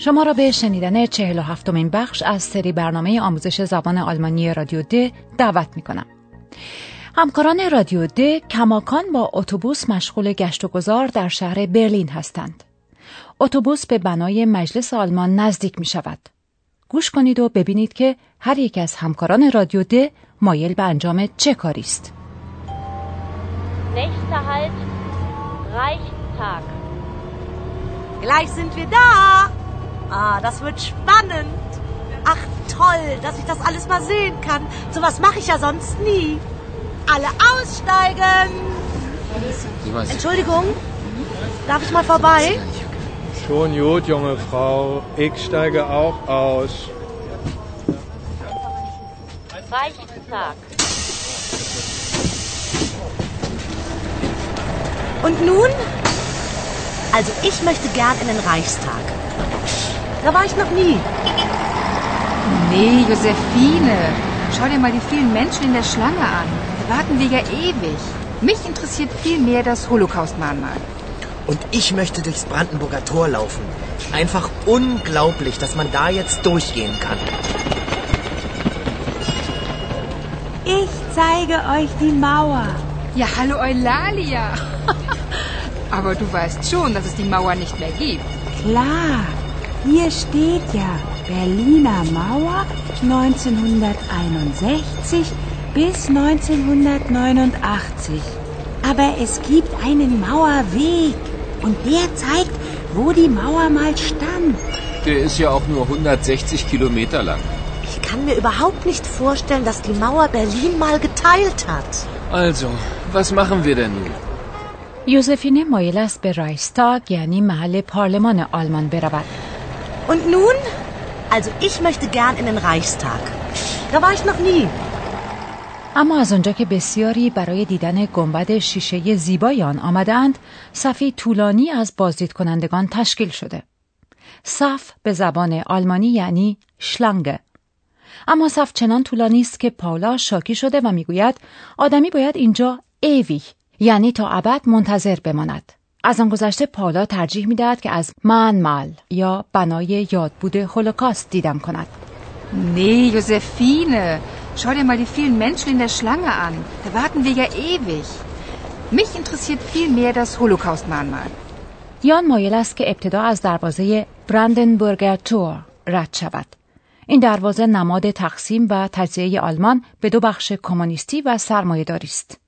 شما را به شنیدن چهل و هفتمین بخش از سری برنامه آموزش زبان آلمانی رادیو د دعوت می کنم. همکاران رادیو د کماکان با اتوبوس مشغول گشت و گذار در شهر برلین هستند. اتوبوس به بنای مجلس آلمان نزدیک می شود. گوش کنید و ببینید که هر یک از همکاران رادیو د مایل به انجام چه کاری است. Gleich sind wir da. Ah, das wird spannend. Ach toll, dass ich das alles mal sehen kann. So was mache ich ja sonst nie. Alle aussteigen. Entschuldigung, darf ich mal vorbei? Schon gut, junge Frau. Ich steige auch aus. Reichstag. Und nun? Also ich möchte gern in den Reichstag. Da war ich noch nie. Nee, Josephine. Schau dir mal die vielen Menschen in der Schlange an. Da warten wir ja ewig. Mich interessiert viel mehr das Holocaust-Mahnmal. Und ich möchte durchs Brandenburger Tor laufen. Einfach unglaublich, dass man da jetzt durchgehen kann. Ich zeige euch die Mauer. Ja, hallo Eulalia. Aber du weißt schon, dass es die Mauer nicht mehr gibt. Klar, hier steht ja Berliner Mauer 1961 bis 1989. Aber es gibt einen Mauerweg und der zeigt, wo die Mauer mal stand. Der ist ja auch nur 160 Kilometer lang. Ich kann mir überhaupt nicht vorstellen, dass die Mauer Berlin mal geteilt hat. Also, was machen wir denn nun? یوزفینه مایل است به رایستاگ یعنی محل پارلمان آلمان برود. Und nun? Also ich möchte gern in den Reichstag. Da war ich noch nie. اما از آنجا که بسیاری برای دیدن گنبد شیشه زیبای آن آمدند صفی طولانی از بازدید کنندگان تشکیل شده صف به زبان آلمانی یعنی شلانگه اما صف چنان طولانی است که پاولا شاکی شده و می‌گوید آدمی باید اینجا ایوی یعنی تا ابد منتظر بماند از آن گذشته پاولا ترجیح می‌دهد که از منمل یا بنای یادبود هولوکاست دیدن کند Nee, Josephine. Schau dir mal die vielen Menschen in der Schlange an. Da warten wir ja ewig. Mich interessiert viel mehr das Holocaust-Mahnmal. یان مایل است که ابتدا از دروازه برندنبورگر تور رد شود. این دروازه نماد تقسیم و تجزیه آلمان به دو بخش کمونیستی و سرمایه‌داری است.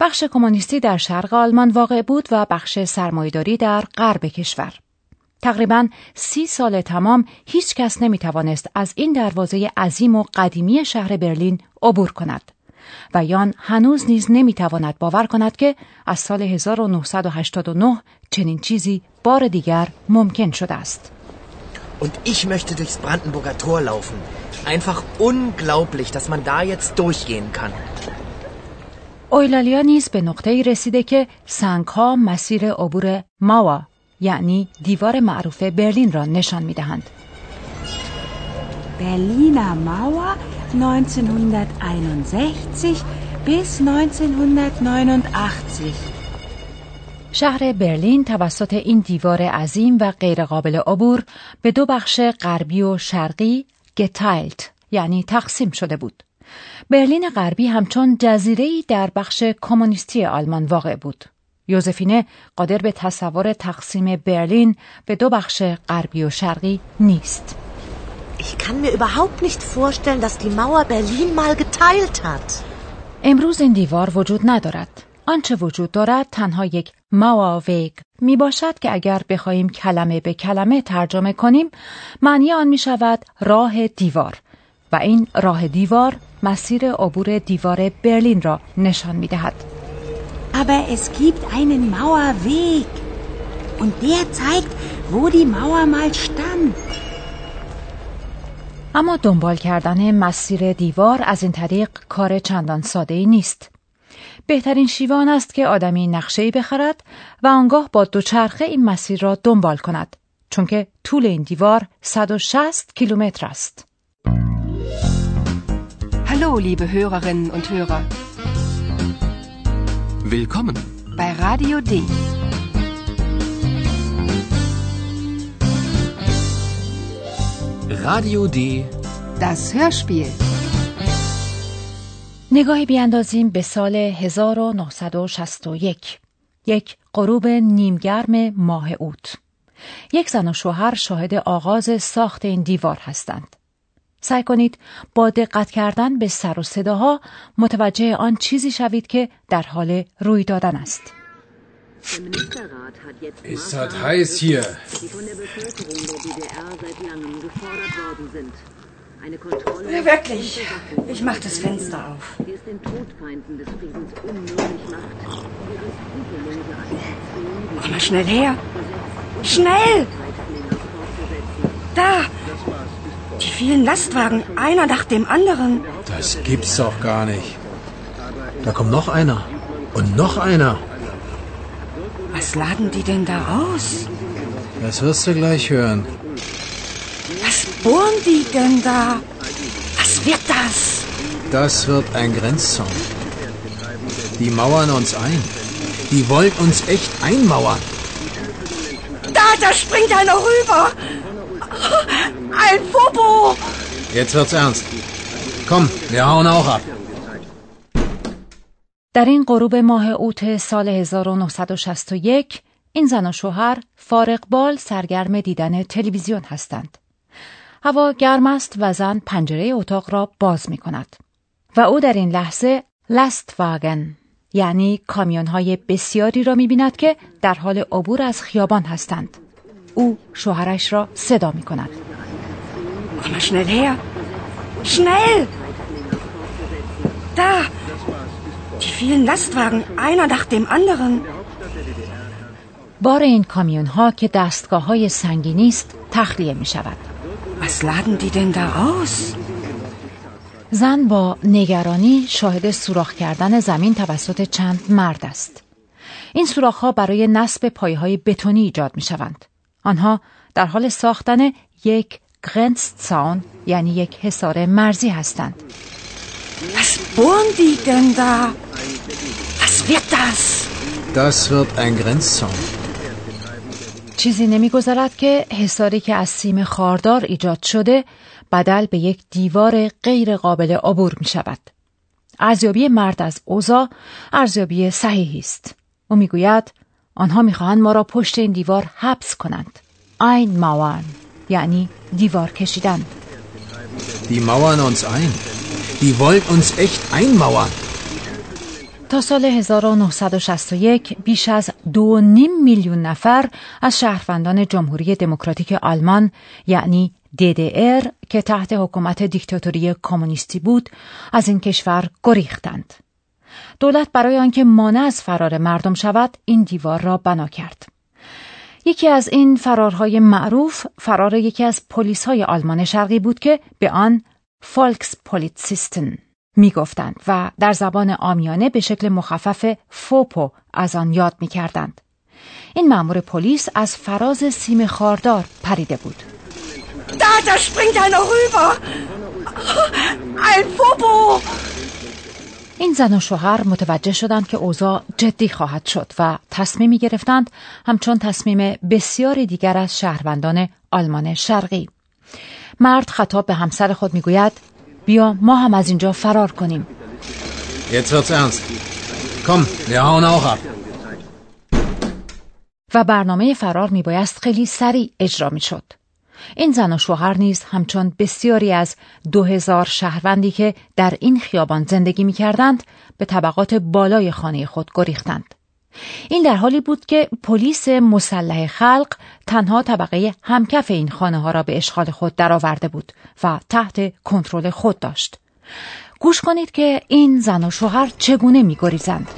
بخش کمونیستی در شرق آلمان واقع بود و بخش سرمایه‌داری در غرب کشور. تقریبا سی سال تمام هیچ کس نمی توانست از این دروازه عظیم و قدیمی شهر برلین عبور کند و یان هنوز نیز نمی تواند باور کند که از سال 1989 چنین چیزی بار دیگر ممکن شده است. Und ich möchte durchs Brandenburger Tor laufen. Einfach unglaublich, dass man da jetzt durchgehen kann. اویلالیا نیز به نقطه رسیده که سنگها مسیر عبور ماوا یعنی دیوار معروف برلین را نشان می دهند. Berliner Mauer 1961 bis 1989. شهر برلین توسط این دیوار عظیم و غیرقابل عبور به دو بخش غربی و شرقی گتایلت یعنی تقسیم شده بود. برلین غربی همچون جزیره‌ای در بخش کمونیستی آلمان واقع بود. یوزفینه قادر به تصور تقسیم برلین به دو بخش غربی و شرقی نیست. Ich kann mir überhaupt nicht vorstellen, dass die Mauer Berlin mal geteilt hat. امروز این دیوار وجود ندارد. آنچه وجود دارد تنها یک ماواویگ می باشد که اگر بخواهیم کلمه به کلمه ترجمه کنیم معنی آن می شود راه دیوار و این راه دیوار مسیر عبور دیوار برلین را نشان می دهد. Aber es gibt einen Mauerweg. Und der zeigt, wo die Mauer mal stand. اما دنبال کردن مسیر دیوار از این طریق کار چندان ساده ای نیست. بهترین شیوان است که آدمی نقشه بخرد و آنگاه با دوچرخه این مسیر را دنبال کند چون که طول این دیوار 160 کیلومتر است. Hallo, liebe Hörerinnen und Hörer. Willkommen. Bei Radio D. Radio D. Das Hörspiel. نگاهی بیاندازیم به سال 1961 یک غروب نیمگرم ماه اوت یک زن و شوهر شاهد آغاز ساخت این دیوار هستند سعی کنید با دقت کردن به سر و صداها متوجه آن چیزی شوید که در حال روی دادن است Ist das heiß hier? Ja, wirklich. Ich mach das Fenster auf. Komm mal schnell her. Schnell! Da! Die vielen Lastwagen, einer nach dem anderen. Das gibt's doch gar nicht. Da kommt noch einer. Und noch einer. Was laden die denn da aus? Das wirst du gleich hören. Was bohren die denn da? Was wird das? Das wird ein Grenzzaun. Die mauern uns ein. Die wollen uns echt einmauern. Da, da springt einer rüber. Ein Fobo. Jetzt wird's ernst. Komm, wir hauen auch ab. در این غروب ماه اوت سال 1961 این زن و شوهر فارق بال سرگرم دیدن تلویزیون هستند. هوا گرم است و زن پنجره اتاق را باز می کند. و او در این لحظه لست واگن یعنی کامیون های بسیاری را می بیند که در حال عبور از خیابان هستند. او شوهرش را صدا می کند. Komm mal schnell her. Schnell! Da! Die vielen Lastwagen, einer nach dem anderen. بار این کامیون ها که دستگاه های سنگینی است تخلیه می شود. Was laden die denn da aus? زن با نگرانی شاهد سوراخ کردن زمین توسط چند مرد است. این سوراخ ها برای نصب پایه های بتونی ایجاد می شوند. آنها در حال ساختن یک گرنززاون یعنی یک حصار مرزی هستند. Was bohren die denn da? Was wird das? Das wird ein Grenzzaun. چیزی نمیگذرد که حصاری که از سیم خاردار ایجاد شده بدل به یک دیوار غیر قابل عبور می شود. ارزیابی مرد از اوزا ارزیابی صحیحی است. او می‌گوید آنها می‌خواهند ما را پشت این دیوار حبس کنند. این ماوان یعنی دیوار کشیدن. Die mauern uns ein. Die wollen uns echt einmauern. تا سال 1961 بیش از دو نیم میلیون نفر از شهروندان جمهوری دموکراتیک آلمان یعنی DDR که تحت حکومت دیکتاتوری کمونیستی بود از این کشور گریختند. دولت برای آنکه مانع از فرار مردم شود این دیوار را بنا کرد. یکی از این فرارهای معروف فرار یکی از پلیس های آلمان شرقی بود که به آن فالکس پولیتسیستن می گفتند و در زبان آمیانه به شکل مخفف فوپو از آن یاد می کردند. این مأمور پلیس از فراز سیم خاردار پریده بود. Da, da springt einer rüber. Ein. این زن و شوهر متوجه شدند که اوضاع جدی خواهد شد و تصمیمی گرفتند همچون تصمیم بسیار دیگر از شهروندان آلمان شرقی. مرد خطاب به همسر خود می‌گوید بیا ما هم از اینجا فرار کنیم. Jetzt wird's ernst. Komm, wir hauen auch ab. و برنامه فرار میبایست خیلی سریع اجرا می‌شد. این زن و شوهر نیز همچون بسیاری از دو هزار شهروندی که در این خیابان زندگی می کردند به طبقات بالای خانه خود گریختند. این در حالی بود که پلیس مسلح خلق تنها طبقه همکف این خانه ها را به اشغال خود درآورده بود و تحت کنترل خود داشت. گوش کنید که این زن و شوهر چگونه می گریزند.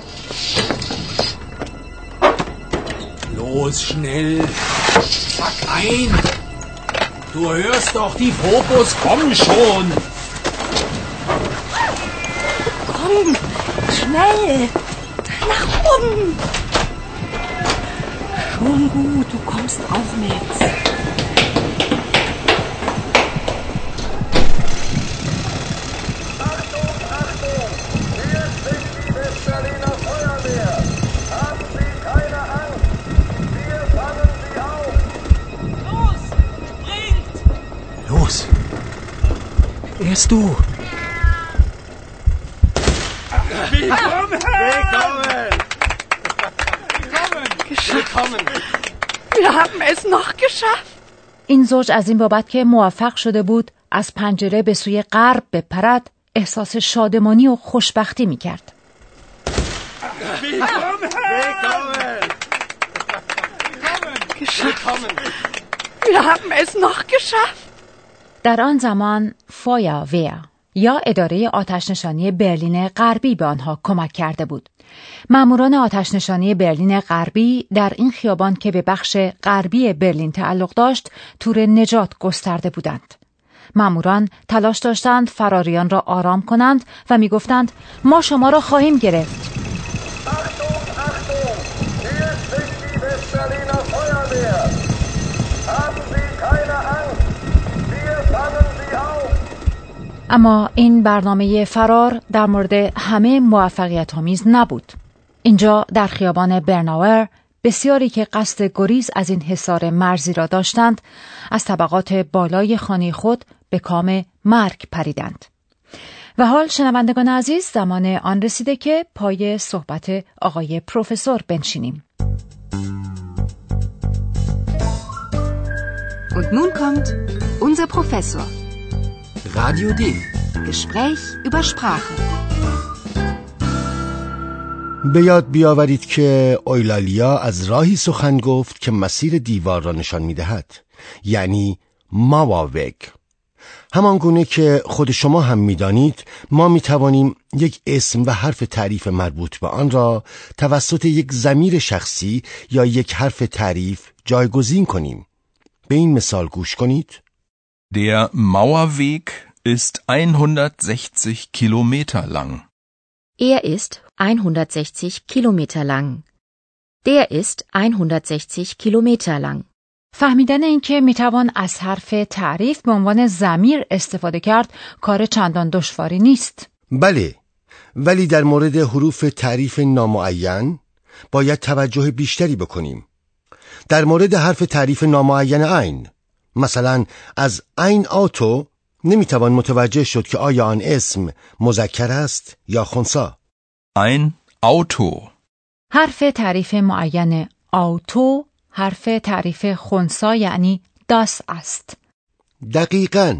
Los, schnell. Pack ein. Du hörst doch, die Popos kommen schon. Komm, schnell. Nach oben. Schon gut, du kommst auch mit. Erst du. Wir haben es noch geschafft. این زوج از این بابت که موفق شده بود از پنجره به سوی غرب بپرد احساس شادمانی و خوشبختی می کرد. Wir haben es noch geschafft. در آن زمان فایاویا یا اداره آتشنشانی برلین غربی به آنها کمک کرده بود. ماموران آتشنشانی برلین غربی در این خیابان که به بخش غربی برلین تعلق داشت تور نجات گسترده بودند. ماموران تلاش داشتند فراریان را آرام کنند و می‌گفتند ما شما را خواهیم گرفت. اما این برنامه فرار در مورد همه موفقیت آمیز نبود. اینجا در خیابان برناور بسیاری که قصد گریز از این حصار مرزی را داشتند از طبقات بالای خانه خود به کام مرگ پریدند. و حال شنوندگان عزیز زمان آن رسیده که پای صحبت آقای پروفسور بنشینیم. Und nun kommt unser Professor. Radio D. Gespräch über Sprache. به یاد بیاورید که اویلالیا از راهی سخن گفت که مسیر دیوار را نشان می‌دهد یعنی ماواوگ همان گونه که خود شما هم می‌دانید ما می توانیم یک اسم و حرف تعریف مربوط به آن را توسط یک زمیر شخصی یا یک حرف تعریف جایگزین کنیم به این مثال گوش کنید Der Mauerweg ist 160 Kilometer lang. Er ist 160 Kilometer lang. Der ist 160 Kilometer lang. فهمیدن اینکه می‌توان از حرف تعریف به عنوان زمیر استفاده کرد کار چندان دشواری نیست. بله ولی در مورد حروف تعریف نامعین باید توجه بیشتری بکنیم در مورد حرف تعریف نامعین عین مثلا از عین آتو نمی‌توان متوجه شد که آیا آن اسم مذکر است یا خونسا Ein Auto. حرف تعریف معین آوتو حرف تعریف خونسا یعنی داس است. دقیقا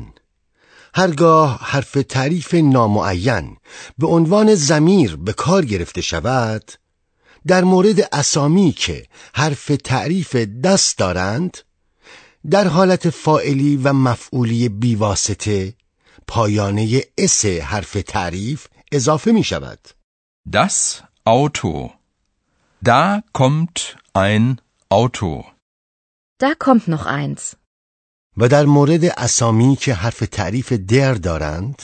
هرگاه حرف تعریف نامعین به عنوان زمیر به کار گرفته شود در مورد اسامی که حرف تعریف دست دارند در حالت فائلی و مفعولی بیواسطه پایانه اس حرف تعریف اضافه می شود Das Auto. Da kommt ein Auto. Da kommt noch eins. و در مورد اسامی که حرف تعریف در دارند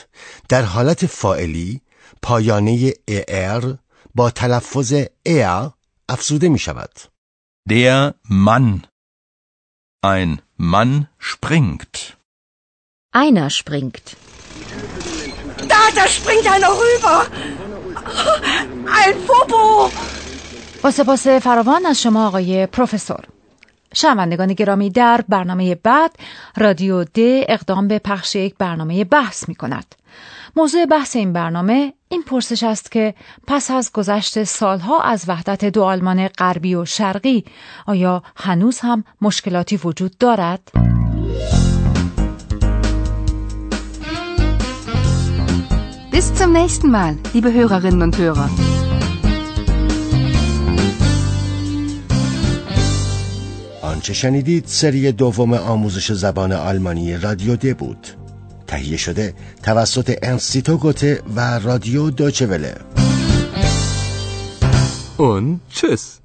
در حالت فائلی پایانه ار با تلفظ ا افزوده می شود Der Mann. Ein Mann springt. Einer springt. Da, da springt einer rüber. Ein Popo. با سپاس فراوان از شما آقای پروفسور. شنوندگان گرامی در برنامه بعد رادیو د اقدام به پخش یک برنامه بحث می کند. موضوع بحث این برنامه این پرسش است که پس از گذشت سالها از وحدت دو آلمان غربی و شرقی آیا هنوز هم مشکلاتی وجود دارد؟ Bis zum nächsten Mal, liebe Hörerinnen und Hörer. آنچه شنیدید سری دوم آموزش زبان آلمانی رادیو د بود تهیه شده توسط انستیتو گوته و رادیو دوچه وله Und tschüss.